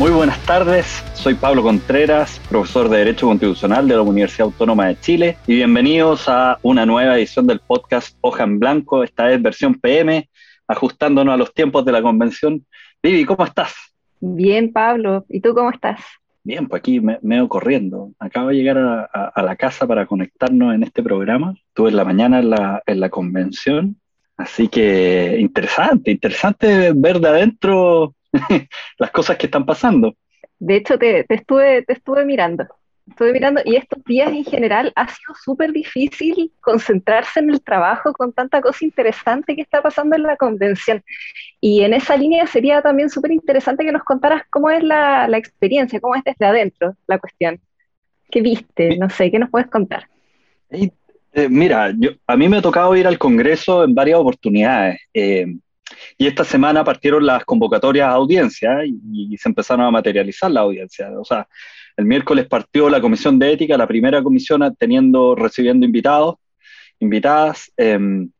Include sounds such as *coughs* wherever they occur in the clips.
Muy buenas tardes, soy Pablo Contreras, profesor de Derecho Constitucional de la Universidad Autónoma de Chile y bienvenidos a una nueva edición del podcast Hoja en Blanco, esta vez versión PM, ajustándonos a los tiempos de la convención. Vivi, ¿cómo estás? Bien, Pablo, ¿y tú cómo estás? Bien, pues aquí me, veo corriendo. Acabo de llegar a, la casa para conectarnos en este programa. Estuve en la mañana en la, en la convención, así que interesante, interesante ver de adentro *laughs* las cosas que están pasando. De hecho, te, estuve, te estuve mirando. Estuve mirando y estos días en general ha sido súper difícil concentrarse en el trabajo con tanta cosa interesante que está pasando en la convención. Y en esa línea sería también súper interesante que nos contaras cómo es la, la, experiencia, cómo es desde adentro la cuestión. ¿Qué viste? No sé, ¿qué nos puedes contar? Eh, mira, yo, a mí me ha tocado ir al Congreso en varias oportunidades. Eh, y esta semana partieron las convocatorias a audiencia y, se empezaron a materializar la audiencia. O sea, el miércoles partió la comisión de ética, la primera comisión teniendo, recibiendo invitados, invitadas. Em,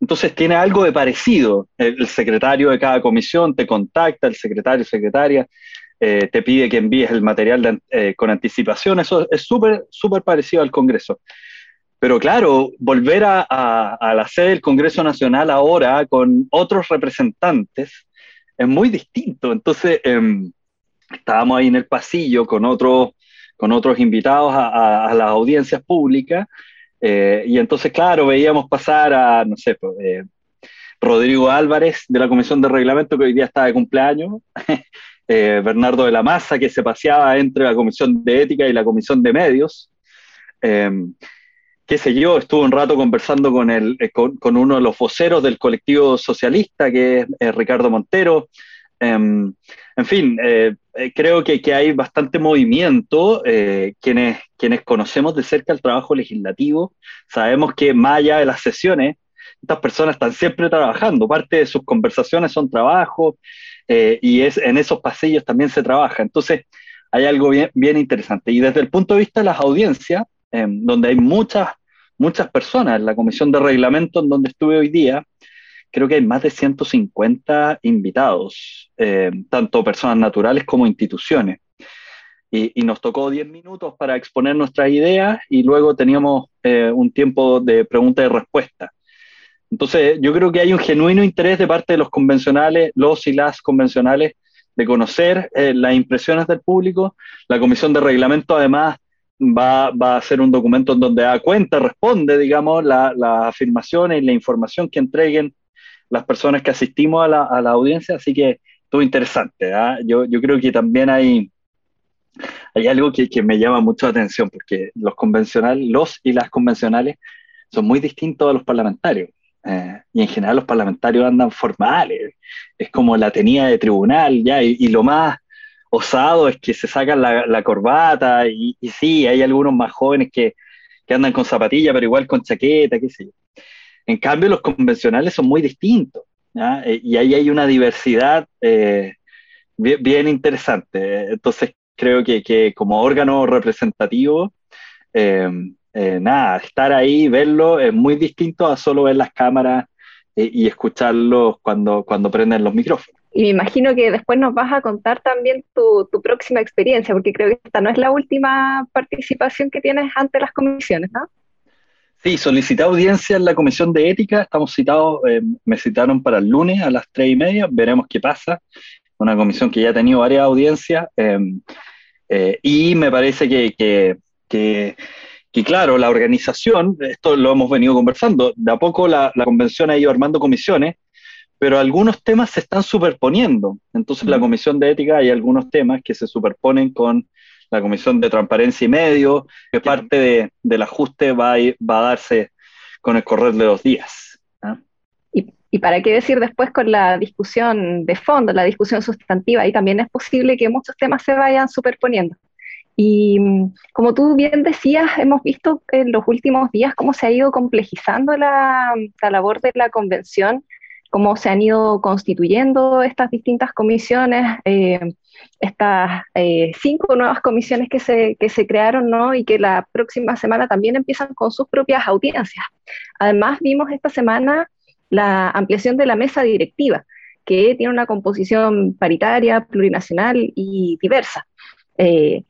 entonces tiene algo de parecido. El, secretario de cada comisión te contacta, el secretario, secretaria, eh, te pide que envíes el material eh, con anticipación. Eso es súper, súper parecido al Congreso. Pero claro, volver a, la sede del Congreso Nacional ahora con otros representantes es muy distinto. Entonces, em, estábamos ahí en el pasillo con, otros con otros invitados a, las audiencias públicas eh, y entonces, claro, veíamos pasar a, no sé, pues, eh, Rodrigo Álvarez de la Comisión de Reglamento, que hoy día está de cumpleaños, *laughs* eh, Bernardo de la Maza, que se paseaba entre la Comisión de Ética y la Comisión de Medios. Qué sé yo, estuve un rato conversando con, el, eh, con, uno de los voceros del colectivo socialista, que es Ricardo Montero. Em, en fin, eh, eh, creo que, que, hay bastante movimiento. quienes, quienes conocemos de cerca el trabajo legislativo, sabemos que más allá de las sesiones, estas personas están siempre trabajando. Parte de sus conversaciones son trabajo y es, en esos pasillos también se trabaja. Entonces, hay algo bien, bien interesante. Y desde el punto de vista de las audiencias, em, donde hay muchas muchas personas. En la comisión de reglamento en donde estuve hoy día, creo que hay más de 150 invitados, eh, tanto personas naturales como instituciones. Y, nos tocó 10 minutos para exponer nuestras ideas y luego teníamos eh, un tiempo de pregunta y respuesta. Entonces, yo creo que hay un genuino interés de parte de los convencionales, los y las convencionales, de conocer eh, las impresiones del público. La comisión de reglamento, además, va, va, a ser un documento en donde da cuenta, responde, digamos, las afirmaciones y la información que entreguen las personas que asistimos a la, a la audiencia, así que todo interesante. ¿ah? Yo, yo, creo que también hay, hay algo que, que, me llama mucho la atención, porque los convencionales, los y las convencionales son muy distintos a los parlamentarios. Eh, y en general los parlamentarios andan formales, es como la tenía de tribunal, ya, y lo más osado es que se sacan la, corbata y, sí, hay algunos más jóvenes que, andan con zapatilla, pero igual con chaqueta, qué sé yo. En cambio, los convencionales son muy distintos eh, y ahí hay una diversidad eh, bien, interesante. Entonces, creo que, como órgano representativo, eh, nada, estar ahí, verlo, es muy distinto a solo ver las cámaras y escucharlos cuando, cuando prenden los micrófonos. Y me imagino que después nos vas a contar también tu, próxima experiencia, porque creo que esta no es la última participación que tienes ante las comisiones, ¿no? Sí, solicité audiencia en la comisión de ética, estamos citados, eh, me citaron para el lunes a las tres y media, veremos qué pasa. Una comisión que ya ha tenido varias audiencias em, eh, y me parece que, que, que, claro, la organización, esto lo hemos venido conversando, de a poco la, la convención ha ido armando comisiones pero algunos temas se están superponiendo. Entonces, la Comisión de Ética hay algunos temas que se superponen con la Comisión de Transparencia y Medio, que parte del ajuste va a, va a darse con el correr de los días. ¿ah? Y, y, para qué decir después con la discusión de fondo, la discusión sustantiva, ahí también es posible que muchos temas se vayan superponiendo. Y como tú bien decías, hemos visto en los últimos días cómo se ha ido complejizando la, la labor de la convención cómo se han ido constituyendo estas distintas comisiones, eh, estas eh, cinco nuevas comisiones que se, que se crearon ¿no? y que la próxima semana también empiezan con sus propias audiencias. Además, vimos esta semana la ampliación de la mesa directiva, que tiene una composición paritaria, plurinacional y diversa. Eh,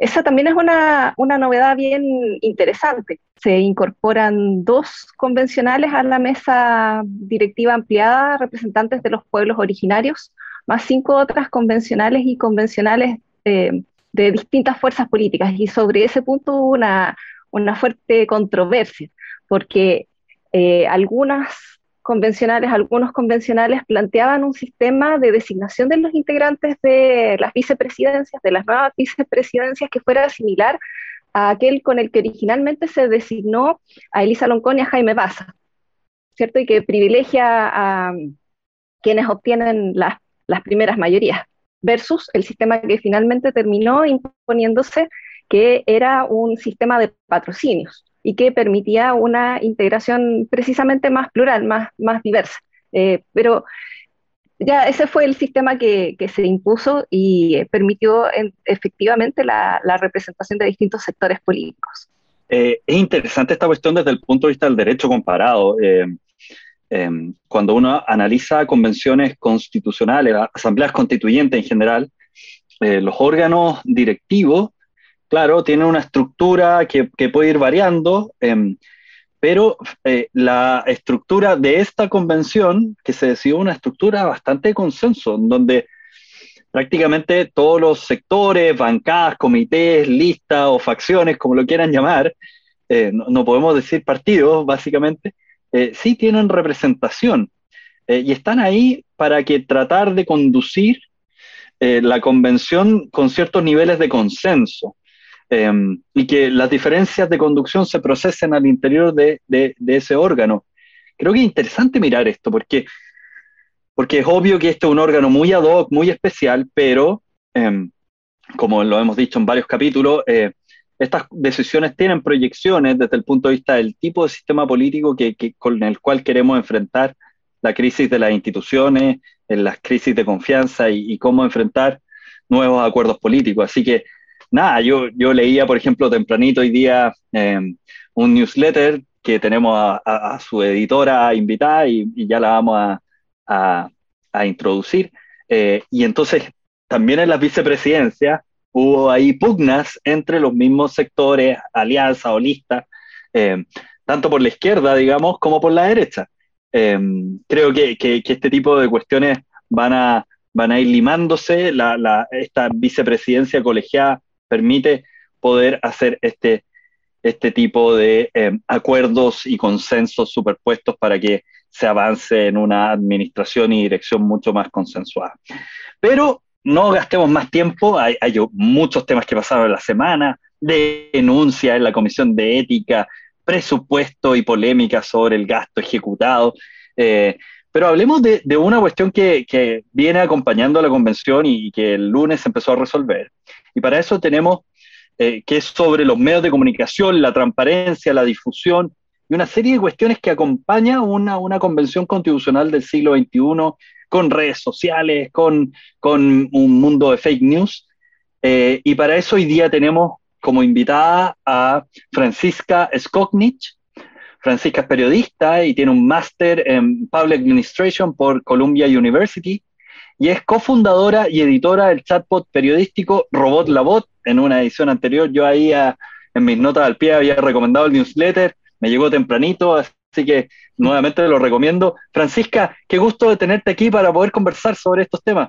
esa también es una, una, novedad bien interesante. Se incorporan dos convencionales a la mesa directiva ampliada, representantes de los pueblos originarios, más cinco otras convencionales y convencionales eh, de distintas fuerzas políticas. Y sobre ese punto hubo una, una fuerte controversia, porque eh, algunas convencionales, algunos convencionales planteaban un sistema de designación de los integrantes de las vicepresidencias, de las nuevas vicepresidencias, que fuera similar a aquel con el que originalmente se designó a Elisa Loncón y a Jaime Baza, ¿cierto? Y que privilegia a quienes obtienen las, las primeras mayorías, versus el sistema que finalmente terminó imponiéndose, que era un sistema de patrocinios, y que permitía una integración precisamente más plural, más, más diversa. Eh, pero ya ese fue el sistema que, que se impuso y eh, permitió efectivamente la, la, representación de distintos sectores políticos. Eh, es interesante esta cuestión desde el punto de vista del derecho comparado. cuando uno analiza convenciones constitucionales, asambleas constituyentes en general, los órganos directivos claro, tiene una estructura que, puede ir variando, em, pero eh, la estructura de esta convención, que se decidió una estructura bastante de consenso, en donde prácticamente todos los sectores, bancadas, comités, listas o facciones, como lo quieran llamar, eh, no, podemos decir partidos, básicamente, eh, sí tienen representación y están ahí para que tratar de conducir la convención con ciertos niveles de consenso. Em, y que las diferencias de conducción se procesen al interior de, de, ese órgano. Creo que es interesante mirar esto, porque, porque es obvio que este es un órgano muy ad hoc, muy especial, pero, em, como lo hemos dicho en varios capítulos, eh, estas decisiones tienen proyecciones desde el punto de vista del tipo de sistema político que, que, con el cual queremos enfrentar la crisis de las instituciones, las crisis de confianza y, y cómo enfrentar nuevos acuerdos políticos. Así que nada, yo, yo leía, por ejemplo, tempranito hoy día em, un newsletter que tenemos a, su editora invitada y, ya la vamos a, introducir. Eh, y entonces, también en las vicepresidencias hubo ahí pugnas entre los mismos sectores, alianzas o listas, em, tanto por la izquierda, digamos, como por la derecha. Em, creo que, que, este tipo de cuestiones van a, van a ir limándose. La, la, esta vicepresidencia colegiada permite poder hacer este, este tipo de em, acuerdos y consensos superpuestos para que se avance en una administración y dirección mucho más consensuada. Pero no gastemos más tiempo, hay, muchos temas que pasaron en la semana, denuncia en la Comisión de Ética, presupuesto y polémica sobre el gasto ejecutado. Eh, pero hablemos de, una cuestión que, que, viene acompañando a la convención y que el lunes empezó a resolver, y para eso tenemos eh, que es sobre los medios de comunicación, la transparencia, la difusión y una serie de cuestiones que acompaña una, una convención constitucional del siglo XXI con redes sociales, con, con un mundo de fake news. Eh, y para eso hoy día tenemos como invitada a Francisca Skoknich. Francisca es periodista y tiene un máster en Public Administration por Columbia University y es cofundadora y editora del chatbot periodístico Robot Labot. En una edición anterior yo ahí en mis notas al pie había recomendado el newsletter, me llegó tempranito, así que nuevamente lo recomiendo. Francisca, qué gusto de tenerte aquí para poder conversar sobre estos temas.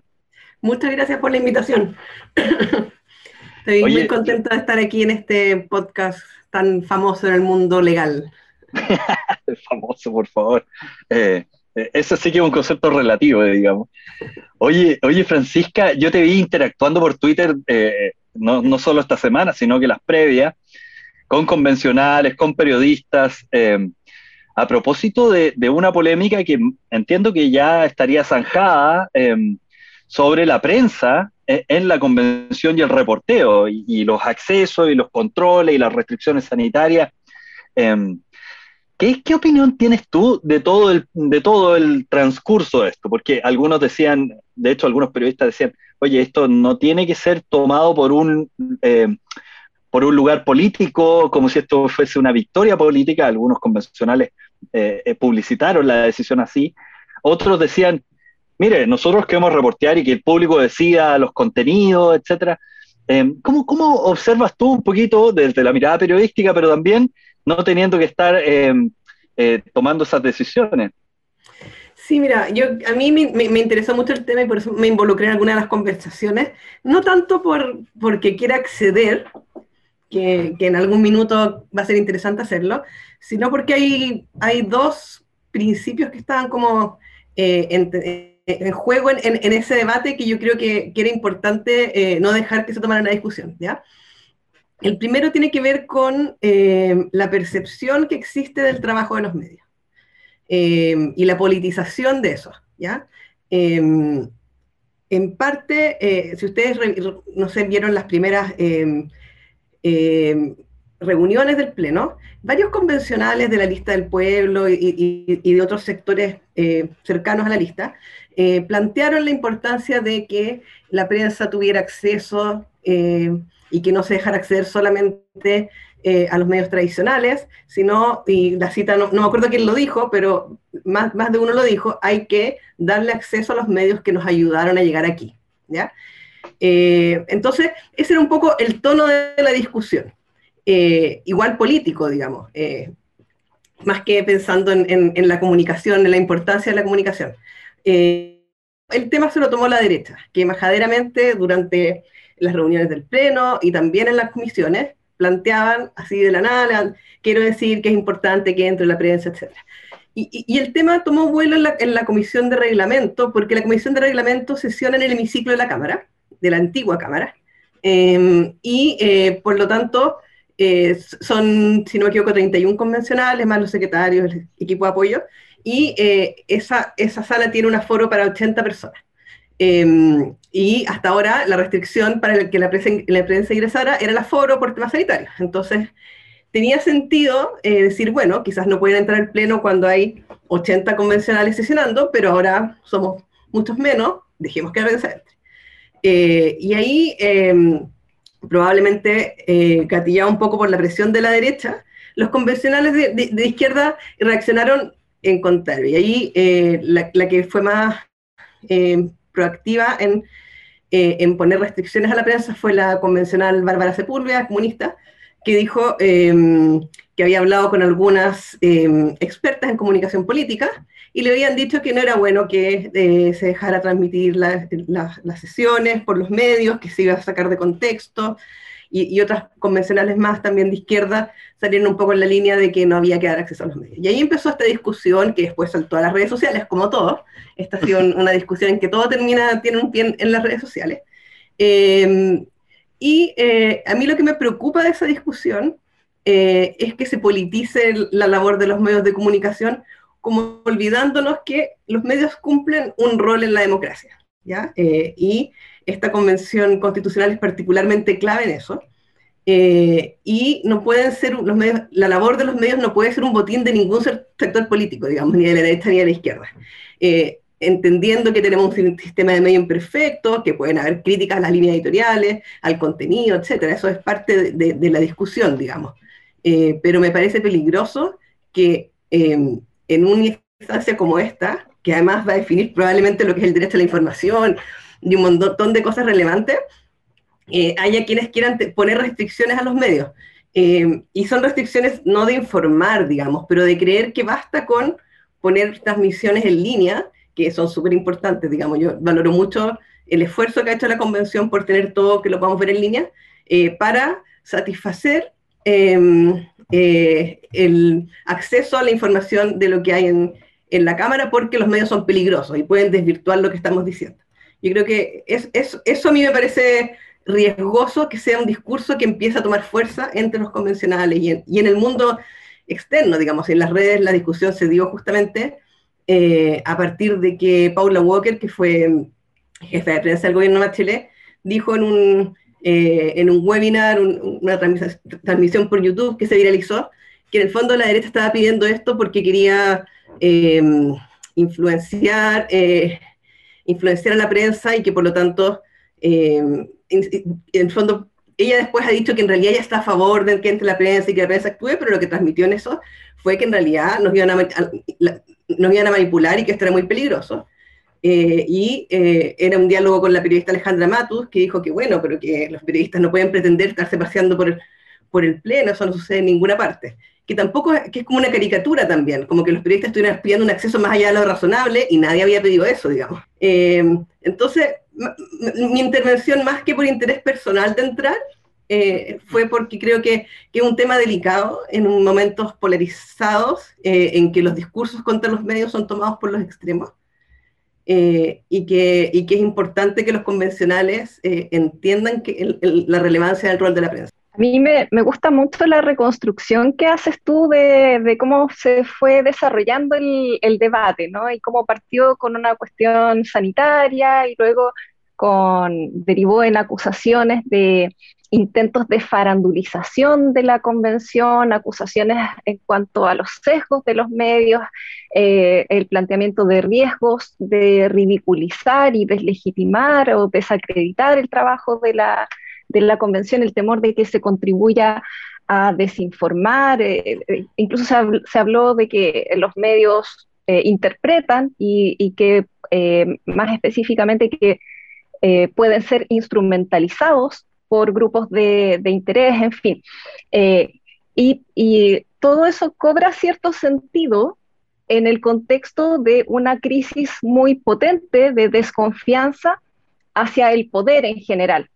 Muchas gracias por la invitación. *coughs* Estoy muy contenta de estar aquí en este podcast tan famoso en el mundo legal. *laughs* famoso, por favor. Eh, eh, eso sí que es un concepto relativo, eh, digamos. Oye, oye, Francisca, yo te vi interactuando por Twitter, eh, no, no, solo esta semana, sino que las previas, con convencionales, con periodistas, a propósito de, una polémica que entiendo que ya estaría zanjada sobre la prensa en la convención y el reporteo, y, los accesos y los controles y las restricciones sanitarias. ¿Qué, opinión tienes tú de todo, el, de todo el transcurso de esto? Porque algunos decían, de hecho algunos periodistas decían, oye, esto no tiene que ser tomado por un, eh, por un lugar político, como si esto fuese una victoria política. Algunos convencionales eh, eh, publicitaron la decisión así. Otros decían, mire, nosotros queremos reportear y que el público decida los contenidos, etcétera. Eh, ¿cómo, ¿cómo, observas tú un poquito desde la mirada periodística, pero también no teniendo que estar eh, eh, tomando esas decisiones? Sí, mira, yo, a mí me, interesó mucho el tema y por eso me involucré en alguna de las conversaciones, no tanto por, porque quiera acceder, que, que, en algún minuto va a ser interesante hacerlo, sino porque hay, hay dos principios que estaban como eh, en, juego en, en, ese debate que yo creo que, que era importante eh, no dejar que se tomara la discusión, ¿ya? El primero tiene que ver con eh, la percepción que existe del trabajo de los medios y la politización de eso, ¿ya? en parte, si ustedes, no sé, vieron las primeras reuniones del Pleno, varios convencionales de la lista del pueblo y, de otros sectores eh, cercanos a la lista eh, plantearon la importancia de que la prensa tuviera acceso eh, y que no se dejara acceder solamente a los medios tradicionales, sino, y la cita, no, me acuerdo quién lo dijo, pero más, más de uno lo dijo, hay que darle acceso a los medios que nos ayudaron a llegar aquí. ¿ya? entonces, ese era un poco el tono de la discusión. Eh, igual político, digamos, eh, más que pensando en, la comunicación, en la importancia de la comunicación. Eh, el tema se lo tomó la derecha, que majaderamente durante las reuniones del Pleno y también en las comisiones planteaban así de la nada, quiero decir que es importante que entre la prensa, etc. Y, el tema tomó vuelo en la, comisión de reglamento, porque la comisión de reglamento sesiona en el hemiciclo de la Cámara, de la antigua Cámara, y por lo tanto eh, son, si no me equivoco, 31 convencionales, más los secretarios, el equipo de apoyo, y eh, esa, esa sala tiene un aforo para 80 personas. Em, y hasta ahora la restricción para que la prensa, ingresara era el aforo por temas sanitarios. Entonces, tenía sentido eh, decir, bueno, quizás no pueden entrar al pleno cuando hay 80 convencionales sesionando, pero ahora somos muchos menos, dejemos que la prensa entre. y ahí em, probablemente eh, un poco por la presión de la derecha, los convencionales de, izquierda reaccionaron en contrario. Y ahí eh, la, que fue más eh, proactiva en, eh, en, poner restricciones a la prensa fue la convencional Bárbara Sepúlveda, comunista, que dijo em, que había hablado con algunas em, expertas en comunicación política y le habían dicho que no era bueno que eh, se dejara transmitir las sesiones por los medios, que se iba a sacar de contexto, y, otras convencionales más también de izquierda salieron un poco en la línea de que no había que dar acceso a los medios. Y ahí empezó esta discusión que después saltó a las redes sociales, como todo. Esta ha sido una discusión en que todo termina, tiene un pie en las redes sociales. Em, y eh, a mí lo que me preocupa de esa discusión eh, es que se politice la labor de los medios de comunicación como olvidándonos que los medios cumplen un rol en la democracia, ¿ya? Eh, y esta convención constitucional es particularmente clave en eso. Eh, y no pueden ser los medios, la labor de los medios no puede ser un botín de ningún sector político, digamos, ni de la derecha ni de la izquierda. Eh, entendiendo que tenemos un sistema de medios imperfecto, que pueden haber críticas a las líneas editoriales, al contenido, etcétera. Eso es parte de, de la discusión, digamos. pero me parece peligroso que en una instancia como esta, que además va a definir probablemente lo que es el derecho a la información y un montón de cosas relevantes, eh, haya quienes quieran poner restricciones a los medios. Eh, y son restricciones no de informar, digamos, pero de creer que basta con poner transmisiones en línea, que son súper importantes, digamos. Yo valoro mucho el esfuerzo que ha hecho la convención por tener todo que lo podamos ver en línea, eh, para satisfacer em, eh, el acceso a la información de lo que hay en, en, la Cámara porque los medios son peligrosos y pueden desvirtuar lo que estamos diciendo. Yo creo que es, es, eso a mí me parece riesgoso que sea un discurso que empiece a tomar fuerza entre los convencionales y en, el mundo externo, digamos, en las redes la discusión se dio justamente eh, a partir de que Paula Walker, que fue jefa de prensa del gobierno de Chile, dijo en un, eh, en un webinar, una transmisión por YouTube que se viralizó, que en el fondo la derecha estaba pidiendo esto porque quería em, influenciar, eh, influenciar a la prensa y que por lo tanto, em, en, fondo, ella después ha dicho que en realidad ella está a favor de que entre la prensa y que la prensa actúe, pero lo que transmitió en eso fue que en realidad nos iban a, nos iban a manipular y que esto era muy peligroso. Eh, y eh, era un diálogo con la periodista Alejandra Matus, que dijo que bueno, pero que los periodistas no pueden pretender estarse paseando por el, por el pleno, eso no sucede en ninguna parte. Que tampoco, que es como una caricatura también, como que los periodistas estuvieran pidiendo un acceso más allá de lo razonable y nadie había pedido eso, digamos. Eh, entonces, mi intervención, más que por interés personal de entrar, fue porque creo que, es un tema delicado en momentos polarizados en que los discursos contra los medios son tomados por los extremos eh, y, que, y, que, es importante que los convencionales eh, entiendan que la relevancia del rol de la prensa. A mí me, me gusta mucho la reconstrucción que haces tú de, de cómo se fue desarrollando el, el, debate, ¿no? Y cómo partió con una cuestión sanitaria y luego con, derivó en acusaciones de intentos de farandulización de la convención, acusaciones en cuanto a los sesgos de los medios, eh, el planteamiento de riesgos de ridiculizar y deslegitimar o desacreditar el trabajo de la, de la convención, el temor de que se contribuya a desinformar, eh, eh, incluso se, habló de que los medios interpretan y, y que más específicamente que pueden ser instrumentalizados por grupos de, interés, en fin. Eh, y, todo eso cobra cierto sentido en el contexto de una crisis muy potente de desconfianza hacia el poder en general,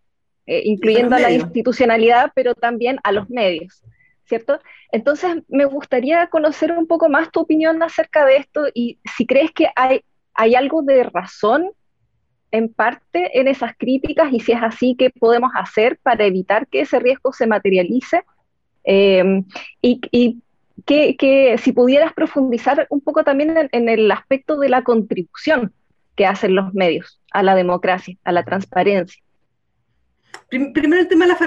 eh, incluyendo a la institucionalidad, pero también a los medios, ¿cierto? Entonces, me gustaría conocer un poco más tu opinión acerca de esto y si crees que hay, hay algo de razón en parte en esas críticas y si es así, ¿qué podemos hacer para evitar que ese riesgo se materialice? Em, y, que, si pudieras profundizar un poco también en, el aspecto de la contribución que hacen los medios a la democracia, a la transparencia. Primero el tema de la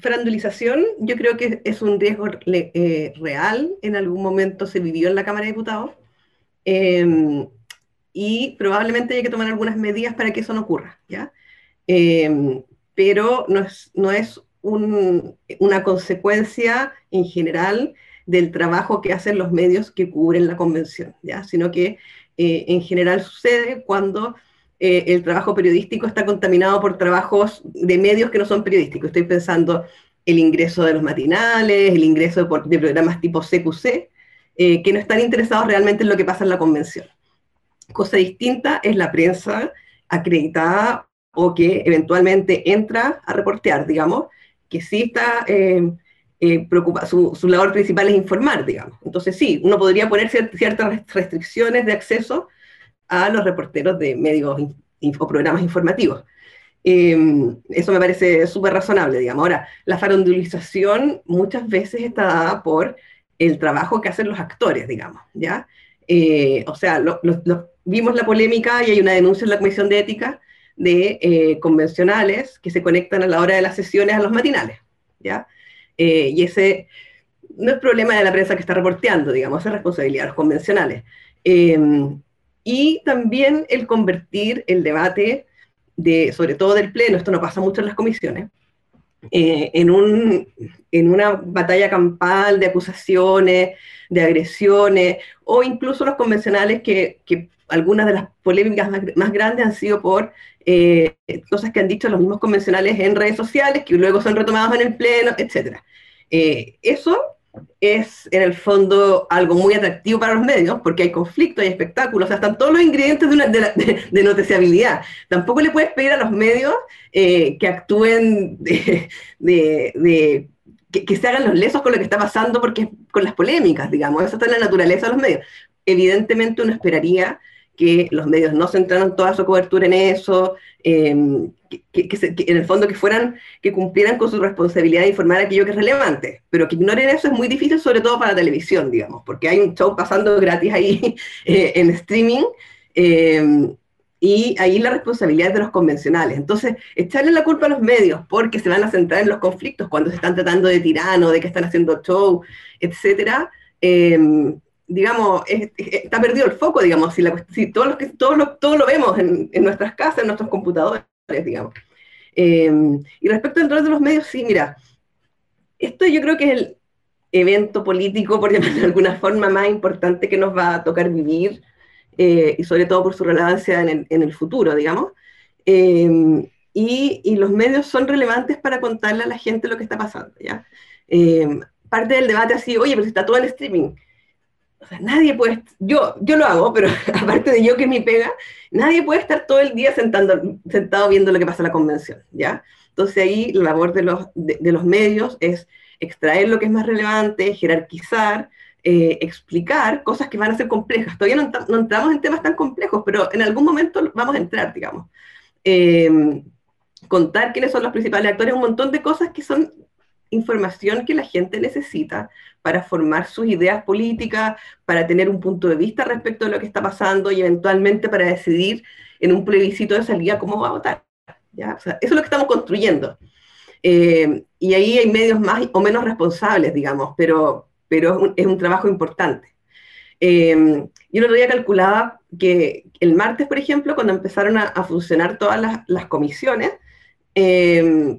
farandulización, yo creo que es un riesgo eh, real, en algún momento se vivió en la Cámara de Diputados. Em, y probablemente hay que tomar algunas medidas para que eso no ocurra, ¿ya? Em, pero no es, no es una consecuencia en general del trabajo que hacen los medios que cubren la convención, ¿ya? Sino que eh, en general sucede cuando eh, el trabajo periodístico está contaminado por trabajos de medios que no son periodísticos. Estoy pensando el ingreso de los matinales, el ingreso de, de programas tipo CQC, eh, que no están interesados realmente en lo que pasa en la convención. Cosa distinta es la prensa acreditada o que eventualmente entra a reportear, digamos, que sí está eh, eh su, labor principal es informar, digamos. Entonces sí, uno podría poner ciertas restricciones de acceso a los reporteros de medios o programas informativos. Em, eso me parece súper razonable, digamos. Ahora, la farandulización muchas veces está dada por el trabajo que hacen los actores, digamos, ¿ya? Eh, o sea, vimos la polémica y hay una denuncia en la Comisión de Ética de eh, convencionales que se conectan a la hora de las sesiones a los matinales, ¿ya? Eh, y ese no es problema de la prensa que está reporteando, digamos, es responsabilidad de los convencionales. Y también el convertir el debate, de, sobre todo del Pleno, esto no pasa mucho en las comisiones, eh, en, un, en una batalla campal de acusaciones, de agresiones, o incluso los convencionales que, que algunas de las polémicas más, grandes han sido por eh, cosas que han dicho los mismos convencionales en redes sociales, que luego son retomados en el Pleno, etc. Eh, eso es en el fondo algo muy atractivo para los medios, porque hay conflicto, hay espectáculos, o sea, están todos los ingredientes de, una, noticiabilidad. Tampoco le puedes pedir a los medios eh, que actúen de, que, se hagan los lesos con lo que está pasando, porque con las polémicas, digamos, eso está en la naturaleza de los medios. Evidentemente uno esperaría que los medios no centraran toda su cobertura en eso, em, que, en el fondo que fueran, que cumplieran con su responsabilidad de informar aquello que es relevante, pero que ignoren eso es muy difícil, sobre todo para la televisión, digamos, porque hay un show pasando gratis ahí *laughs* eh, en streaming, em, y ahí la responsabilidad es de los convencionales. Entonces, echarle la culpa a los medios porque se van a centrar en los conflictos cuando se están tratando de tirano, de que están haciendo show, etcétera, em, digamos, está perdido el foco, digamos, si, la, si todos los que, todo, lo, todo lo vemos en, en, nuestras casas, en nuestros computadores, digamos. Eh, y respecto al rol de los medios, sí, mira, esto yo creo que es el evento político, por *laughs* llamarlo de alguna forma, más importante que nos va a tocar vivir y sobre todo por su relevancia en el, futuro, digamos. Y, y, los medios son relevantes para contarle a la gente lo que está pasando, ¿ya? parte del debate así, oye, pero si está todo en streaming, nadie puede, yo, yo lo hago, pero *laughs* aparte de yo que me pega, nadie puede estar todo el día sentando, sentado viendo lo que pasa en la convención, ¿ya? Entonces ahí la labor de los, de, los medios es extraer lo que es más relevante, jerarquizar, eh, explicar cosas que van a ser complejas. Todavía no, no, entramos en temas tan complejos, pero en algún momento vamos a entrar, digamos. Eh, contar quiénes son los principales actores, un montón de cosas que son información que la gente necesita para formar sus ideas políticas, para tener un punto de vista respecto de lo que está pasando y eventualmente para decidir en un plebiscito de salida cómo va a votar. eso es lo que estamos construyendo. Eh, y ahí hay medios más o menos responsables, digamos, pero, pero es, un, trabajo importante. Eh, yo el otro día calculaba que el martes, por ejemplo, cuando empezaron a, funcionar todas las, las comisiones, eh,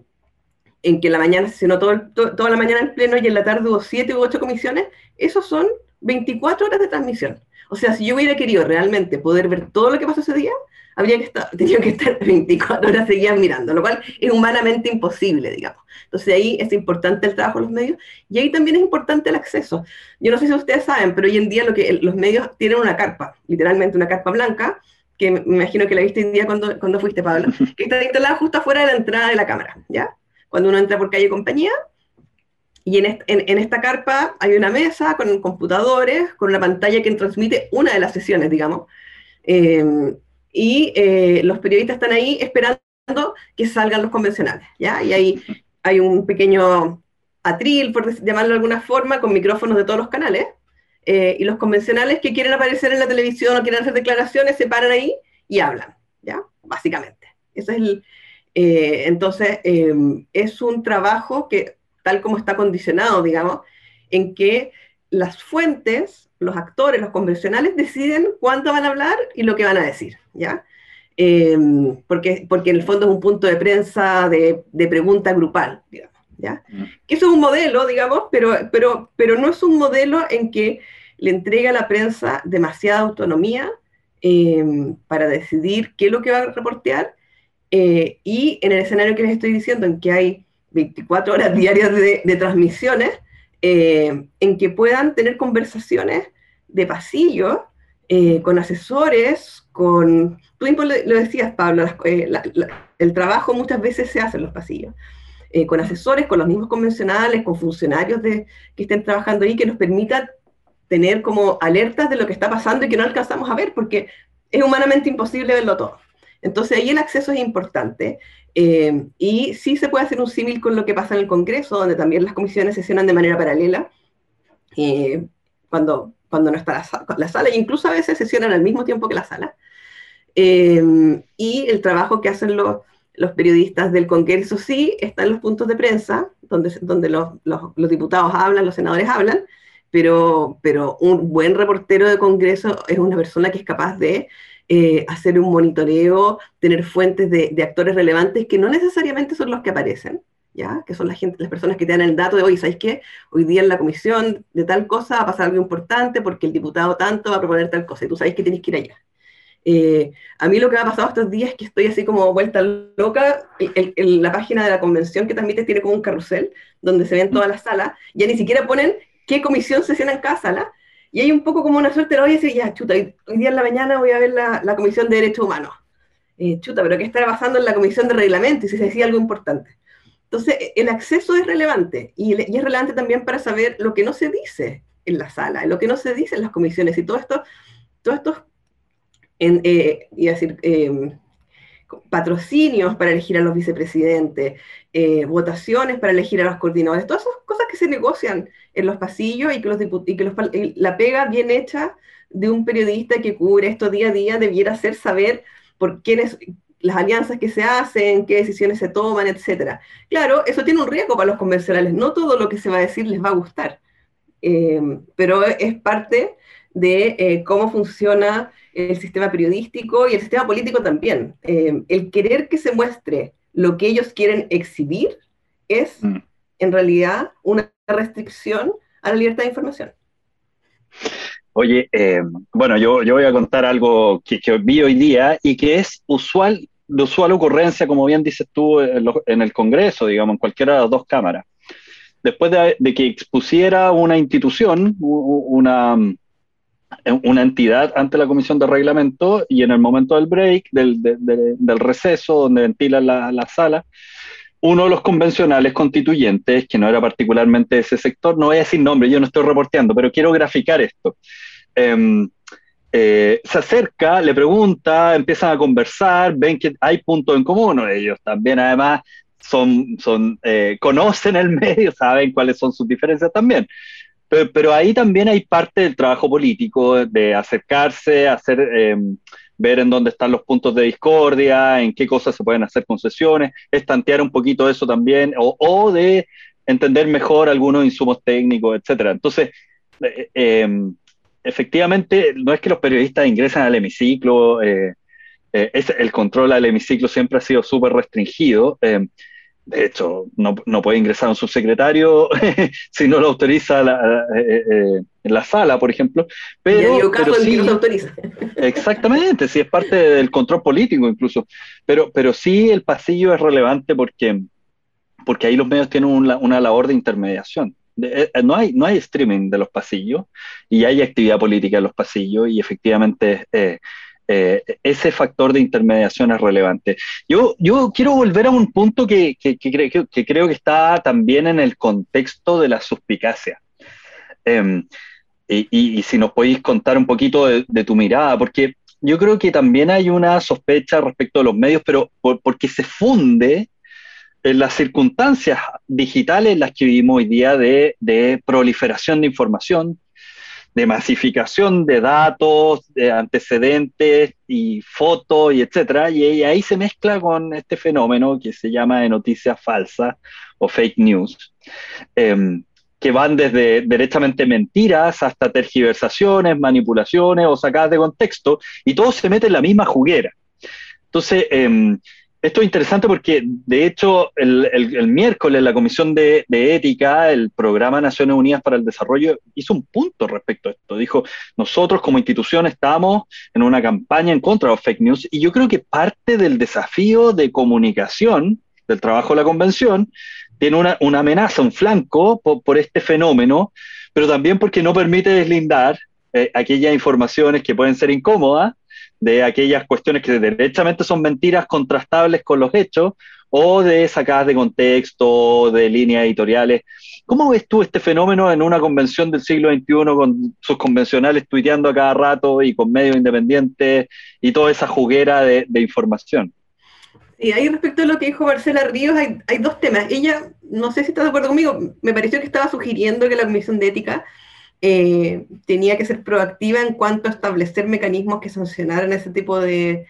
en que la mañana se sesionó todo, toda la mañana en pleno y en la tarde hubo siete u ocho comisiones, esos son 24 horas de transmisión. O sea, si yo hubiera querido realmente poder ver todo lo que pasó ese día, habría que estar, *laughs* tenido que estar 24 horas seguidas mirando, lo cual es humanamente imposible, digamos. Entonces ahí es importante el trabajo de los medios y ahí también es importante el acceso. Yo no sé si ustedes saben, pero hoy en día lo que los medios tienen una carpa, literalmente una carpa blanca, que me imagino que la viste hoy día cuando, cuando fuiste, Pablo, *laughs* que está instalada justo afuera de la entrada de la cámara, ¿ya? Cuando uno entra por calle compañía. Y en, en, esta carpa hay una mesa con computadores, con una pantalla que transmite una de las sesiones, digamos. Em, y eh, los periodistas están ahí esperando que salgan los convencionales, ¿ya? Y ahí hay un pequeño atril, por llamarlo de alguna forma, con micrófonos de todos los canales. Eh, y los convencionales que quieren aparecer en la televisión o quieren hacer declaraciones se paran ahí y hablan, ¿ya? Básicamente. Ese es el, eh, entonces, em, es un trabajo que, tal como está condicionado, digamos, en que las fuentes, los actores, los convencionales deciden cuánto van a hablar y lo que van a decir, ¿ya? Em, porque, porque en el fondo es un punto de prensa de, de pregunta grupal, digamos, ¿ya? Mm. Que eso es un modelo, digamos, pero, pero, pero no es un modelo en que le entrega a la prensa demasiada autonomía em, para decidir qué es lo que va a reportear eh, y en el escenario que les estoy diciendo, en que hay 24 horas *laughs* diarias de, transmisiones, eh, en que puedan tener conversaciones de pasillo eh, con asesores, con... Tú mismo lo, decías, Pablo, el trabajo muchas veces se hace en los pasillos. con asesores, con los mismos convencionales, con funcionarios que estén trabajando ahí, que nos permitan tener como alertas de lo que está pasando y que no alcanzamos a ver, porque es humanamente imposible verlo todo. Entonces ahí el acceso es importante eh, y sí se puede hacer un símil con lo que pasa en el Congreso, donde también las comisiones sesionan de manera paralela, eh, cuando, cuando no está la, la, sala, e incluso a veces sesionan al mismo tiempo que la sala. Eh, y el trabajo que hacen los, los, periodistas del Congreso sí está en los puntos de prensa, donde, donde los, los, los diputados hablan, los senadores hablan, pero, pero un buen reportero de Congreso es una persona que es capaz de eh, hacer un monitoreo, tener fuentes de, actores relevantes que no necesariamente son los que aparecen, ¿ya? que son la gente, las personas que te dan el dato de, oye, ¿sabes qué? Hoy día en la comisión de tal cosa va a pasar algo importante porque el diputado tanto va a proponer tal cosa y tú sabes que tienes que ir allá. Eh, a mí lo que me ha pasado estos días es que estoy así como vuelta loca. En la página de la convención que transmite tiene como un carrusel donde se ven todas las salas. Ya ni siquiera ponen qué comisión sesiona en cada sala, y hay un poco como una suerte, hoy decir, ya, chuta, hoy, día en la mañana voy a ver la, la Comisión de Derechos Humanos. Eh, chuta, pero ¿qué está pasando en la Comisión de Reglamento? Y si se decía algo importante. Entonces, e, el acceso es relevante y, y, es relevante también para saber lo que no se dice en la sala, lo que no se dice en las comisiones y todo esto, todo esto, en, eh, y decir, eh, patrocinios para elegir a los vicepresidentes, eh, votaciones para elegir a los coordinadores, todas esas cosas que se negocian en los pasillos y que, los y que los, la pega bien hecha de un periodista que cubre esto día a día debiera ser saber por quiénes las alianzas que se hacen, qué decisiones se toman, etc. Claro, eso tiene un riesgo para los convencionales, no todo lo que se va a decir les va a gustar, eh, pero es parte de eh, cómo funciona el sistema periodístico y el sistema político también. Eh, el querer que se muestre lo que ellos quieren exhibir es mm. en realidad una restricción a la libertad de información. Oye, eh, bueno, yo, yo voy a contar algo que, que, vi hoy día y que es usual, de usual ocurrencia, como bien dices tú, en, el Congreso, digamos, en cualquiera de las dos cámaras. Después de, que expusiera una institución, una, una entidad ante la comisión de reglamento y en el momento del break, del, del receso, donde ventilan la, la, sala, uno de los convencionales constituyentes, que no era particularmente ese sector, no voy a decir nombre, yo no estoy reporteando, pero quiero graficar esto. Em, eh, se acerca, le pregunta, empiezan a conversar, ven que hay puntos en común, ellos también además son, son eh, conocen el medio, *laughs* saben cuáles son sus diferencias también. Pero, ahí también hay parte del trabajo político, de acercarse, hacer, em, ver en dónde están los puntos de discordia, en qué cosas se pueden hacer concesiones, estantear un poquito eso también, o, de entender mejor algunos insumos técnicos, etcétera. Entonces, eh, em, efectivamente, no es que los periodistas ingresen al hemiciclo, eh, eh, es, el control al hemiciclo siempre ha sido súper restringido. De hecho, no, no, puede ingresar un subsecretario *laughs* si no lo autoriza la, eh, eh, la sala, por ejemplo. Pero, pero sí, no autoriza. *laughs* Exactamente, sí es parte del control político incluso. Pero, pero sí el pasillo es relevante porque, porque ahí los medios tienen una, una labor de intermediación. Eh, no, hay, no hay streaming de los pasillos y hay actividad política en los pasillos y efectivamente eh, ese factor de intermediación es relevante. Yo, yo quiero volver a un punto que, que, que, creo que está también en el contexto de la suspicacia. Em, y, y, si nos podéis contar un poquito de, tu mirada, porque yo creo que también hay una sospecha respecto a los medios, pero porque se funde en las circunstancias digitales en las que vivimos hoy día de, de proliferación de información, de masificación de datos, de antecedentes y fotos y etcétera, y ahí se mezcla con este fenómeno que se llama de noticias falsas o fake news, em, que van desde directamente mentiras hasta tergiversaciones, manipulaciones o sacadas de contexto, y todo se mete en la misma juguera. Entonces, eh, esto es interesante porque, de hecho, el, miércoles la Comisión de, Ética, el Programa Naciones Unidas para el Desarrollo, hizo un punto respecto a esto. Dijo, nosotros como institución estamos en una campaña en contra de los fake news y yo creo que parte del desafío de comunicación del trabajo de la Convención tiene una, amenaza, un flanco por, este fenómeno, pero también porque no permite deslindar eh, aquellas informaciones que pueden ser incómodas de aquellas cuestiones que derechamente son mentiras contrastables con los hechos o de sacadas de contexto, de líneas editoriales. ¿Cómo ves tú este fenómeno en una convención del siglo XXI con sus convencionales tuiteando a cada rato y con medios independientes y toda esa juguera de, información? Y ahí respecto a lo que dijo Marcela Ríos, hay, hay, dos temas. Ella, no sé si está de acuerdo conmigo, me pareció que estaba sugiriendo que la Comisión de Ética eh, tenía que ser proactiva en cuanto a establecer mecanismos que sancionaran ese tipo de...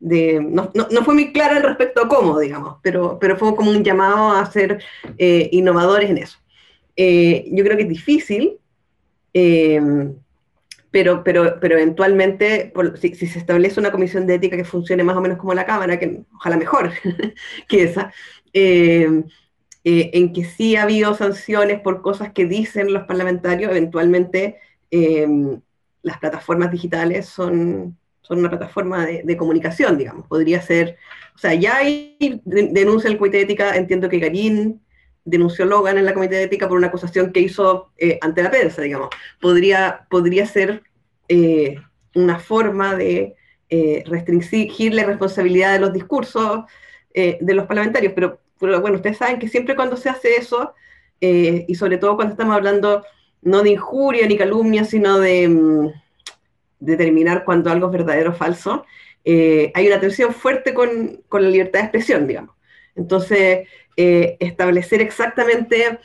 no, fue muy clara respecto a cómo, digamos, pero, pero fue como un llamado a ser eh, innovadores en eso. Eh, yo creo que es difícil, pero, pero, pero eventualmente, si, si, se establece una comisión de ética que funcione más o menos como la Cámara, que ojalá mejor *laughs* que esa, eh, en que sí ha habido sanciones por cosas que dicen los parlamentarios, eventualmente em, las plataformas digitales son, son una plataforma de, comunicación, digamos. Podría ser, o sea, ya hay denuncia el Comité de Ética, entiendo que Garín denunció Logan en la Comité de Ética por una acusación que hizo eh, ante la prensa, digamos. Podría, podría ser eh, una forma de restringir la responsabilidad de los discursos de los parlamentarios, pero pero bueno, ustedes saben que siempre cuando se hace eso, eh, y sobre todo cuando estamos hablando no de injuria ni calumnia, sino de mm, determinar cuando algo es verdadero o falso, eh, hay una tensión fuerte con, con, la libertad de expresión, digamos. Entonces, eh, establecer exactamente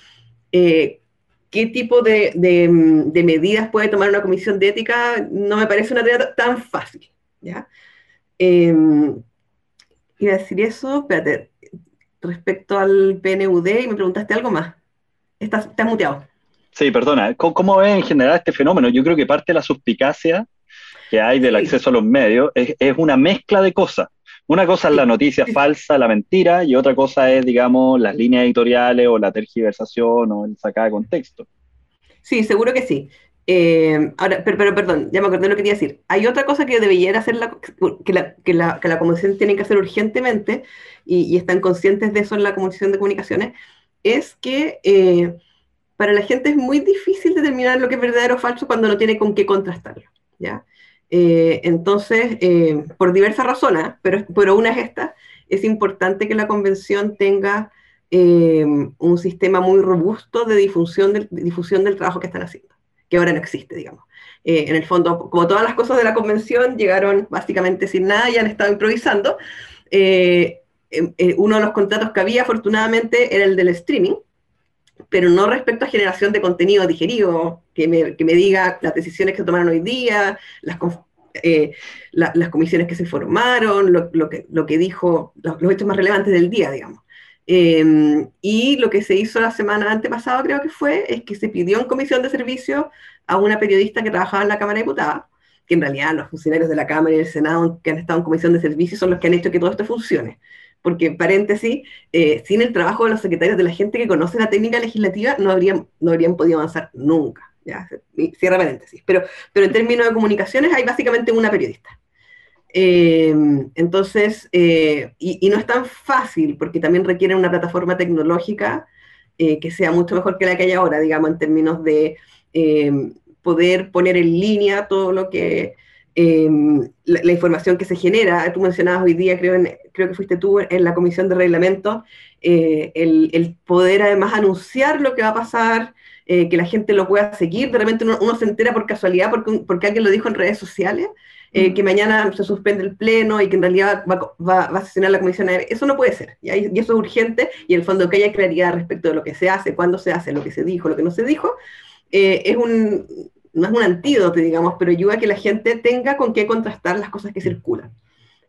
qué tipo de, mm, de, medidas puede tomar una comisión de ética no me parece una tarea tan fácil. ¿ya? Em, iba a decir eso, espérate, respecto al PNUD y me preguntaste algo más. Estás, estás muteado. Sí, perdona. ¿Cómo, ves en general este fenómeno? Yo creo que parte de la suspicacia que hay del acceso a los medios es, una mezcla de cosas. Una cosa es la noticia falsa, la mentira, y otra cosa es, digamos, las líneas editoriales o la tergiversación o el sacada de contexto. Sí, seguro que sí. Eh, ahora, pero, perdón, ya me acordé lo que quería decir. Hay otra cosa que debería hacer la, que, la, que, la, que la convención tiene que hacer urgentemente, y, están conscientes de eso en la Comisión de Comunicaciones, es que eh, para la gente es muy difícil determinar lo que es verdadero o falso cuando no tiene con qué contrastarlo. ¿ya? Eh, entonces, por diversas razones, pero, pero una es esta, es importante que la convención tenga un sistema muy robusto de difusión, de, difusión del trabajo que están haciendo, que ahora no existe, digamos. en el fondo, como todas las cosas de la convención, llegaron básicamente sin nada y han estado improvisando. uno de los contratos que había, afortunadamente, era el del streaming, pero no respecto a generación de contenido digerido, que me, que me diga las decisiones que se tomaron hoy día, las, eh, la, las comisiones que se formaron, lo, lo, que, lo que dijo, los, hechos más relevantes del día, digamos. Eh, y lo que se hizo la semana antepasada, creo que fue, es que se pidió en comisión de servicio a una periodista que trabajaba en la Cámara de Diputados, que en realidad los funcionarios de la Cámara y del Senado que han estado en comisión de servicio son los que han hecho que todo esto funcione porque, paréntesis, eh, sin el trabajo de los secretarios, de la gente que conoce la técnica legislativa, no habrían, no habrían podido avanzar nunca. Cierra paréntesis. Pero, pero en términos de comunicaciones hay básicamente una periodista. Eh, entonces, eh, y, no es tan fácil, porque también requiere una plataforma tecnológica eh, que sea mucho mejor que la que hay ahora, digamos, en términos de poder poner en línea todo lo que eh, la, información que se genera. Tú mencionabas hoy día, creo, en, creo que fuiste tú en la comisión de reglamento, eh, el, poder además anunciar lo que va a pasar, que la gente lo pueda seguir. De repente uno, se entera por casualidad porque, alguien lo dijo en redes sociales. Eh, que mañana se suspende el pleno y que en realidad va, va, va a sesionar la comisión. Eso no puede ser, y, y eso es urgente, y en el fondo que haya claridad respecto de lo que se hace, cuándo se hace, lo que se dijo, lo que no se dijo, eh, es un, no es un antídoto, digamos, pero ayuda a que la gente tenga con qué contrastar las cosas que circulan.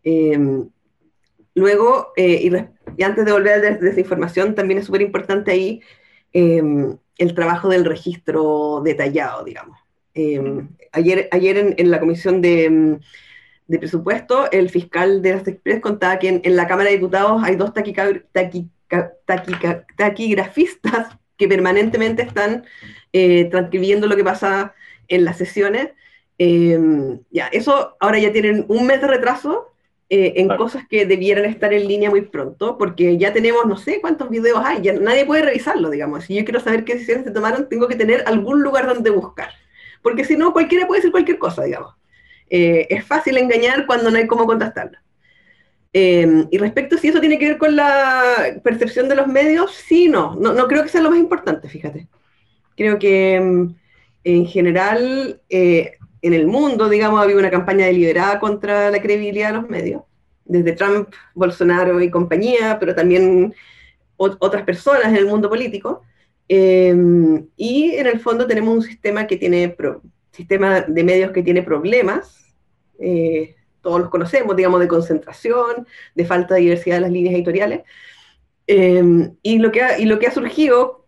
Eh, luego, eh, y, y, antes de volver a desinformación, también es súper importante ahí eh, el trabajo del registro detallado, digamos. Eh, ayer ayer en, en, la comisión de, de, presupuesto, el fiscal de las Express contaba que en, en la Cámara de Diputados hay dos taquigrafistas que permanentemente están eh, transcribiendo lo que pasa en las sesiones. Eh, ya, eso ahora ya tienen un mes de retraso eh, en claro. cosas que debieran estar en línea muy pronto, porque ya tenemos no sé cuántos videos hay, ya nadie puede revisarlo, digamos. Si yo quiero saber qué decisiones se tomaron, tengo que tener algún lugar donde buscar, porque si no, cualquiera puede decir cualquier cosa, digamos. Eh, es fácil engañar cuando no hay cómo contestarlo. Eh, y respecto a si eso tiene que ver con la percepción de los medios, sí, no, no, no creo que sea lo más importante, fíjate. Creo que mm, en general, eh, en el mundo, digamos, ha habido una campaña deliberada contra la credibilidad de los medios, desde Trump, Bolsonaro y compañía, pero también otras personas en el mundo político. Eh, y en el fondo tenemos un sistema que tiene, sistema de medios que tiene problemas, eh, todos los conocemos, digamos, de concentración, de falta de diversidad de las líneas editoriales. Eh, y, lo que ha, y lo que ha surgido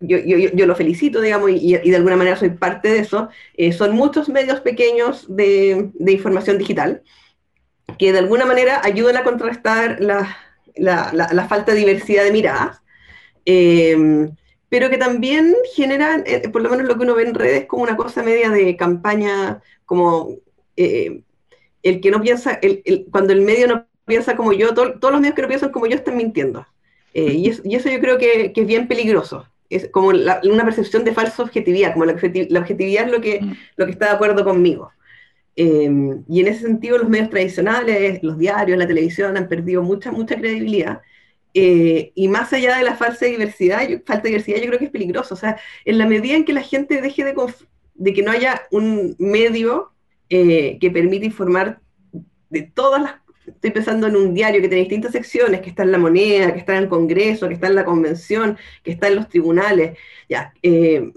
yo, yo, yo, lo felicito, digamos, y, y, de alguna manera soy parte de eso, eh, son muchos medios pequeños de, de, información digital que de alguna manera ayudan a contrastar la, la, la, falta de diversidad de miradas, eh, pero que también generan, eh, por lo menos lo que uno ve en redes, como una cosa media de campaña, como eh, el que no piensa, el, el, cuando el medio no piensa como yo, to, todos los medios que no piensan como yo están mintiendo. y, eso, y, eso, yo creo que, que es bien peligroso es como la, una percepción de falsa objetividad, como la, la, objetividad es lo que, mm. lo que está de acuerdo conmigo. Eh, y en ese sentido los medios tradicionales, los diarios, la televisión han perdido mucha, mucha credibilidad. Eh, y más allá de la falsa diversidad, falta de diversidad, yo creo que es peligroso. O sea, en la medida en que la gente deje de, de que no haya un medio eh, que permita informar de todas las estoy pensando en un diario que tiene distintas secciones, que está en la moneda, que está en el Congreso, que está en la convención, que está en los tribunales, ya, eh,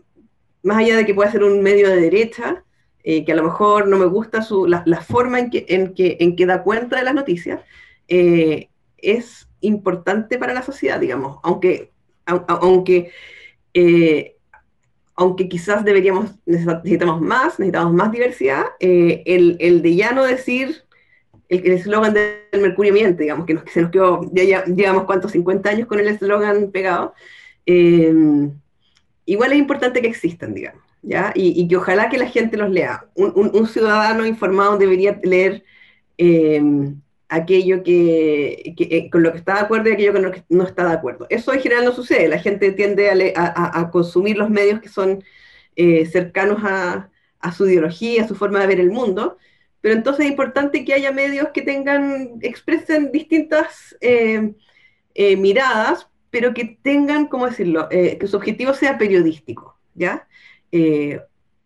más allá de que pueda ser un medio de derecha, que a lo mejor no me gusta su, la, forma en que, en, que, en que da cuenta de las noticias, es importante para la sociedad, digamos, aunque, aunque, eh, aunque quizás deberíamos, necesitamos más, necesitamos más diversidad, eh, el, el de ya no decir el eslogan del Mercurio miente, digamos, que, se nos quedó, ya, ya, llevamos cuántos, 50 años con el eslogan pegado. Eh, igual es importante que existan, digamos. ¿ya? Y, que ojalá que la gente los lea. Un, ciudadano informado debería leer aquello que, eh, con lo que está de acuerdo y aquello con lo que no está de acuerdo. Eso en general no sucede, la gente tiende a, consumir los medios que son eh, cercanos a, su ideología, a su forma de ver el mundo, pero entonces es importante que haya medios que tengan, expresen distintas eh, miradas, pero que tengan, ¿cómo decirlo?, que su objetivo sea periodístico, ¿ya?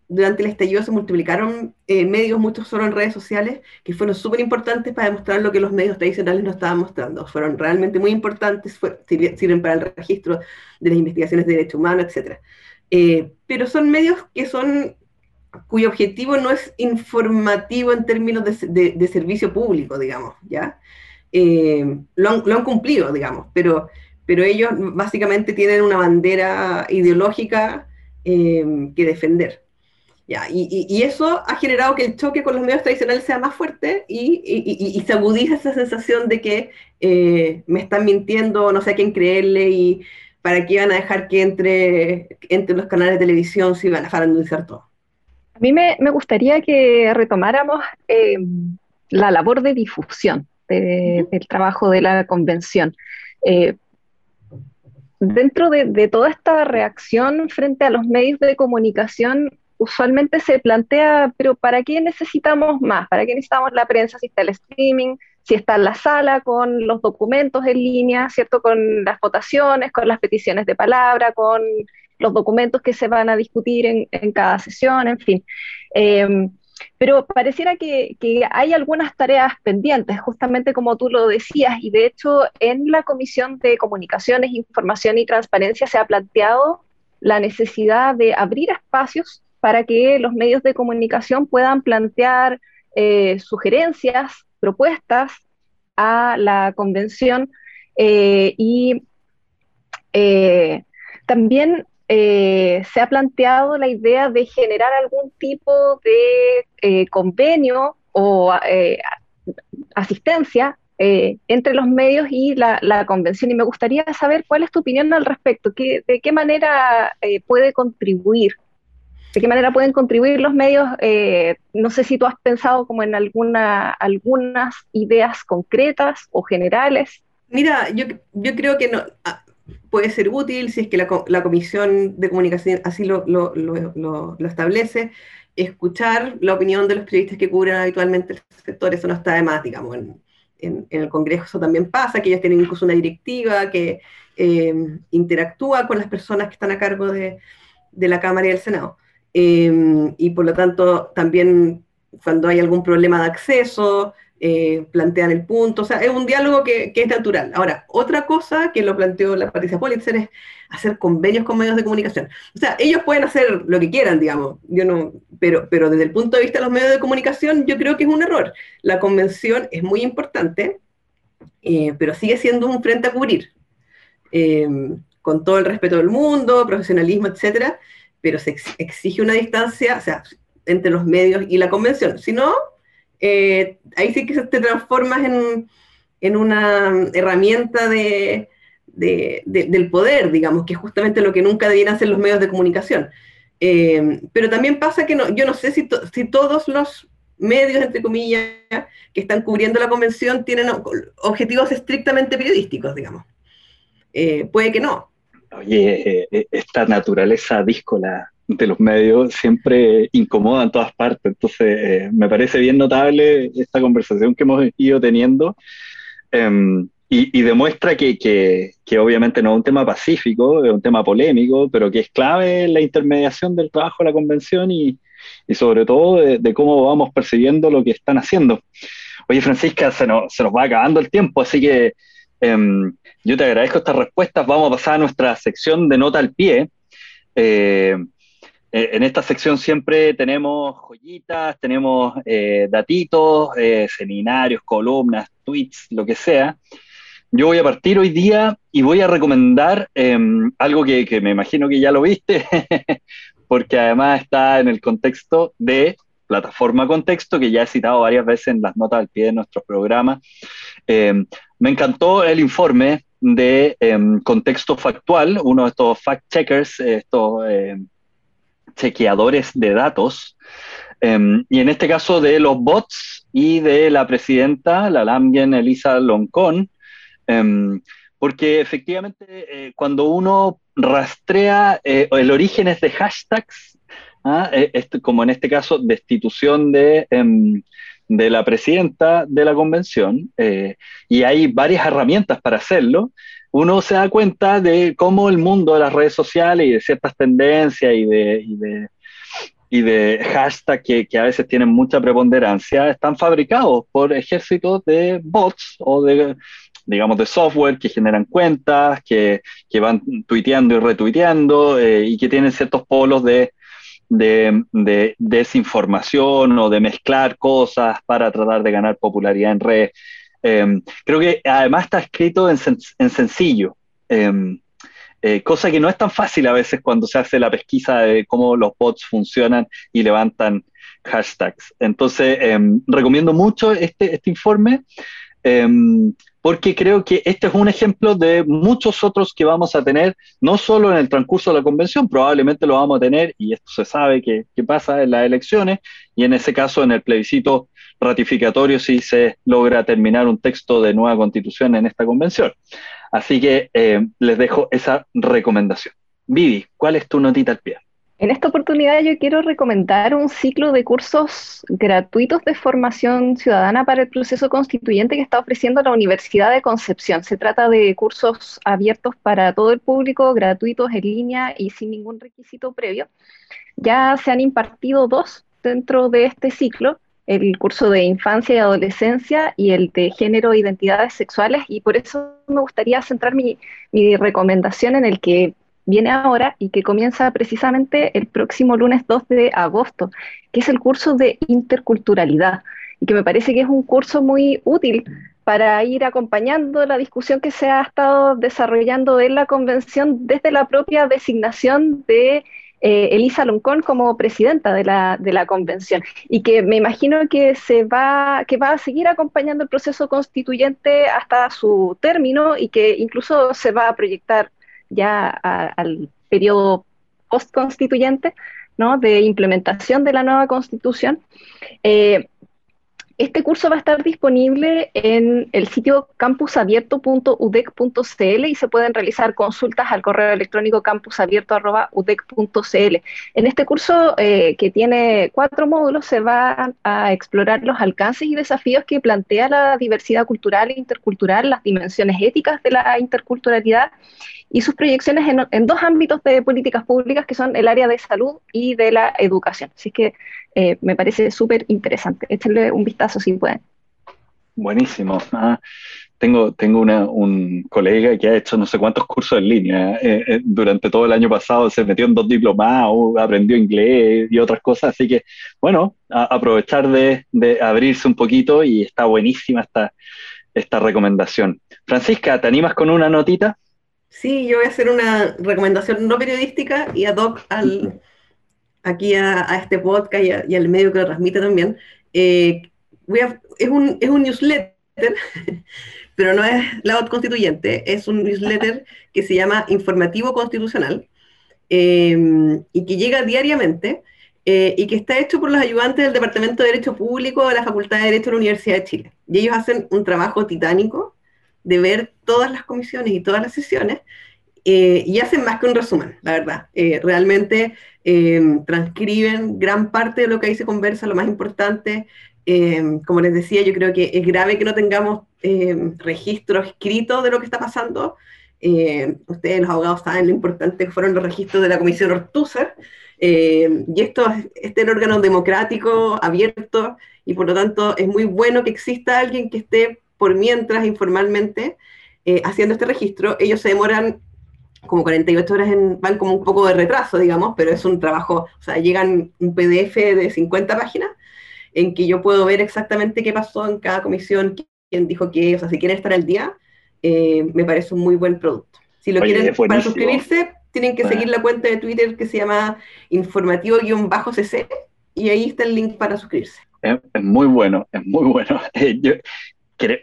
Durante el estallido se multiplicaron eh, medios, muchos solo en redes sociales, que fueron súper importantes para demostrar lo que los medios tradicionales no estaban mostrando. Fueron realmente muy importantes, sirven para el registro de las investigaciones de derechos humanos, etc. Eh, pero son medios que son cuyo objetivo no es informativo en términos de, servicio público, digamos, ¿ya? Eh, lo, han, cumplido, digamos, pero, pero ellos básicamente tienen una bandera ideológica que defender y, eso ha generado que el choque con los medios tradicionales sea más fuerte y, se agudiza esa sensación de que eh, me están mintiendo, no sé a quién creerle y para qué van a dejar que entre, entre los canales de televisión si van a farandulizar todo. A mí me, gustaría que retomáramos eh, la labor de difusión del trabajo de la convención. Eh, dentro de, de, toda esta reacción frente a los medios de comunicación, usualmente se plantea, pero ¿para qué necesitamos más? ¿Para qué necesitamos la prensa si está el streaming, si está en la sala con los documentos en línea, ¿cierto? Con las votaciones, con las peticiones de palabra, con los documentos que se van a discutir en, cada sesión, en fin. Em, pero pareciera que, que, hay algunas tareas pendientes, justamente como tú lo decías, y de hecho en la Comisión de Comunicaciones, Información y Transparencia se ha planteado la necesidad de abrir espacios para que los medios de comunicación puedan plantear eh, sugerencias, propuestas a la convención eh, y eh, también se ha planteado la idea de generar algún tipo de convenio o asistencia entre los medios y la, la, convención. Y me gustaría saber cuál es tu opinión al respecto, de qué manera puede contribuir de qué manera pueden contribuir los medios. Eh, no sé si tú has pensado como en alguna, algunas ideas concretas o generales. Mira, yo, creo que no, ah, puede ser útil si es que la, la Comisión de Comunicación así lo, establece, escuchar la opinión de los periodistas que cubren habitualmente el sector, eso no está de más, digamos, en, en, el Congreso eso también pasa, que ellos tienen incluso una directiva que eh, interactúa con las personas que están a cargo de, de la Cámara y del Senado. Em, y por lo tanto también cuando hay algún problema de acceso, eh, plantean el punto, o sea, es un diálogo que, es natural. Ahora, otra cosa que lo planteó la Patricia Politzer es hacer convenios con medios de comunicación. O sea, ellos pueden hacer lo que quieran, digamos, yo no, pero, pero desde el punto de vista de los medios de comunicación, yo creo que es un error. La convención es muy importante, eh, pero sigue siendo un frente a cubrir, em, con todo el respeto del mundo, profesionalismo, etcétera, pero se exige una distancia, o sea, entre los medios y la convención. Si no, eh, ahí sí que te transformas en, en una herramienta de, del poder, digamos, que es justamente lo que nunca debían hacer los medios de comunicación. Eh, pero también pasa que no, yo no sé si, todos los medios, entre comillas, que están cubriendo la convención tienen objetivos estrictamente periodísticos, digamos. Eh, puede que no. Oye, eh, eh, esta naturaleza díscola de los medios siempre incomoda en todas partes, entonces eh, me parece bien notable esta conversación que hemos ido teniendo em, y, demuestra que, que, obviamente no es un tema pacífico, es un tema polémico, pero que es clave la intermediación del trabajo de la convención y, y sobre todo de, cómo vamos percibiendo lo que están haciendo. Oye, Francisca, se nos, se nos va acabando el tiempo, así que Em, yo te agradezco estas respuestas. Vamos a pasar a nuestra sección de nota al pie. Eh, eh, en esta sección siempre tenemos joyitas, tenemos eh, datitos, seminarios, columnas, tweets, lo que sea. Yo voy a partir hoy día y voy a recomendar em, algo que, me imagino que ya lo viste, *laughs* porque además está en el contexto de plataforma Contexto, que ya he citado varias veces en las notas al pie de nuestros programas. Em, me encantó el informe de em, contexto factual, uno de estos fact-checkers, estos em, chequeadores de datos, em, y en este caso de los bots y de la presidenta, la Lambien Elisa Loncón, em, porque efectivamente eh, cuando uno rastrea eh, el origen de hashtags, ¿ah? como en este caso destitución de em, de la presidenta de la convención, eh, y hay varias herramientas para hacerlo, uno se da cuenta de cómo el mundo de las redes sociales y de ciertas tendencias y de, y de, y hashtags que, que, a veces tienen mucha preponderancia están fabricados por ejércitos de bots o de, digamos, de software que generan cuentas, que, que van tuiteando y retuiteando eh, y que tienen ciertos polos de de, desinformación o de mezclar cosas para tratar de ganar popularidad en red. Em, creo que además está escrito en, sencillo, em, eh, cosa que no es tan fácil a veces cuando se hace la pesquisa de cómo los bots funcionan y levantan hashtags. Entonces, em, recomiendo mucho este, este informe porque creo que este es un ejemplo de muchos otros que vamos a tener, no solo en el transcurso de la convención, probablemente lo vamos a tener, y esto se sabe que, pasa en las elecciones, y en ese caso en el plebiscito ratificatorio si se logra terminar un texto de nueva constitución en esta convención. Así que eh, les dejo esa recomendación. Vivi, ¿cuál es tu notita al pie? En esta oportunidad yo quiero recomendar un ciclo de cursos gratuitos de formación ciudadana para el proceso constituyente que está ofreciendo la Universidad de Concepción. Se trata de cursos abiertos para todo el público, gratuitos en línea y sin ningún requisito previo. Ya se han impartido dos dentro de este ciclo, el curso de infancia y adolescencia y el de género e identidades sexuales, y por eso me gustaría centrar mi, mi recomendación en el que viene ahora y que comienza precisamente el próximo lunes 2 de agosto, que es el curso de interculturalidad y que me parece que es un curso muy útil para ir acompañando la discusión que se ha estado desarrollando en la convención desde la propia designación de eh, Elisa Loncón como presidenta de la, de la convención. Y que me imagino que se va, que va a seguir acompañando el proceso constituyente hasta su término y que incluso se va a proyectar ya al periodo post-constituyente, ¿no? de implementación de la nueva constitución. Eh, este curso va a estar disponible en el sitio campusabierto.udec.cl y se pueden realizar consultas al correo electrónico campusabierto.udec.cl. En este curso, eh, que tiene cuatro módulos, se van a explorar los alcances y desafíos que plantea la diversidad cultural e intercultural, las dimensiones éticas de la interculturalidad y sus proyecciones en, dos ámbitos de políticas públicas que son el área de salud y de la educación. Así que eh, me parece súper interesante. Échenle un vistazo si pueden. Buenísimo. Ah, tengo tengo un colega que ha hecho no sé cuántos cursos en línea. Eh, eh, durante todo el año pasado se metió en dos diplomados, aprendió inglés y otras cosas. Así que, bueno, aprovechar de, de, abrirse un poquito y está buenísima esta, esta recomendación. Francisca, ¿te animas con una notita? Sí, yo voy a hacer una recomendación no periodística y ad hoc al, *laughs* aquí a, este podcast y, al medio que lo transmite también. Eh, es, un, es un newsletter, *laughs* pero no es la constituyente, es un newsletter *laughs* que se llama Informativo Constitucional em, y que llega diariamente eh, y que está hecho por los ayudantes del Departamento de Derecho Público de la Facultad de Derecho de la Universidad de Chile. Y ellos hacen un trabajo titánico de ver todas las comisiones y todas las sesiones eh, y hacen más que un resumen, la verdad. Eh, realmente eh, transcriben gran parte de lo que ahí se conversa, lo más importante. como les decía, yo creo que es grave que no tengamos registro escrito de lo que está pasando. ustedes, los abogados, saben lo importante que fueron los registros de la Comisión Ortúzar. y esto este es el órgano democrático, abierto, y por lo tanto es muy bueno que exista alguien que esté por mientras informalmente eh, haciendo este registro. Ellos se demoran como 48 horas, en, van como un poco de retraso, digamos, pero es un trabajo, o sea, llegan un PDF de 50 páginas en que yo puedo ver exactamente qué pasó en cada comisión, quién dijo qué, o sea, si quieren estar al día, eh, me parece un muy buen producto. Si lo quieren para suscribirse, tienen que seguir la cuenta de Twitter que se llama informativo-cc y ahí está el link para suscribirse. Es, muy bueno, es muy bueno. *laughs* yo,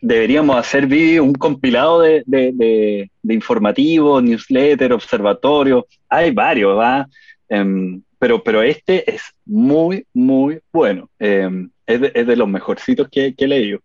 deberíamos hacer un compilado de, de, informativos, newsletter, observatorio. Hay varios, ¿va? Em, pero, pero este es muy, muy bueno. Eh, es, de, los mejorcitos que, que he leído.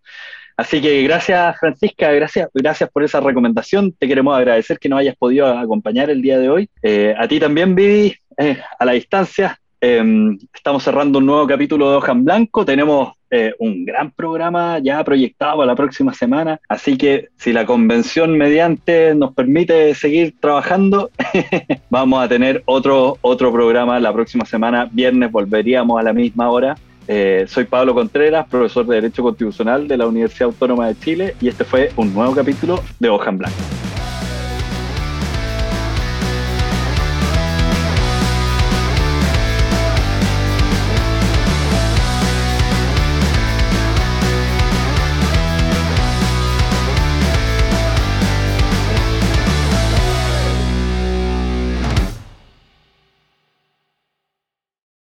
Así que gracias Francisca, gracias, gracias por esa recomendación. Te queremos agradecer que nos hayas podido acompañar el día de hoy. Eh, a ti también, Vivi, eh, a la distancia. Em, estamos cerrando un nuevo capítulo de Hoja en Blanco. Tenemos eh, un gran programa ya proyectado para la próxima semana. Así que si la convención mediante nos permite seguir trabajando, *laughs* vamos a tener otro, otro programa la próxima semana. Viernes volveríamos a la misma hora. Eh, soy Pablo Contreras, profesor de Derecho Constitucional de la Universidad Autónoma de Chile y este fue un nuevo capítulo de Hoja en Blanco.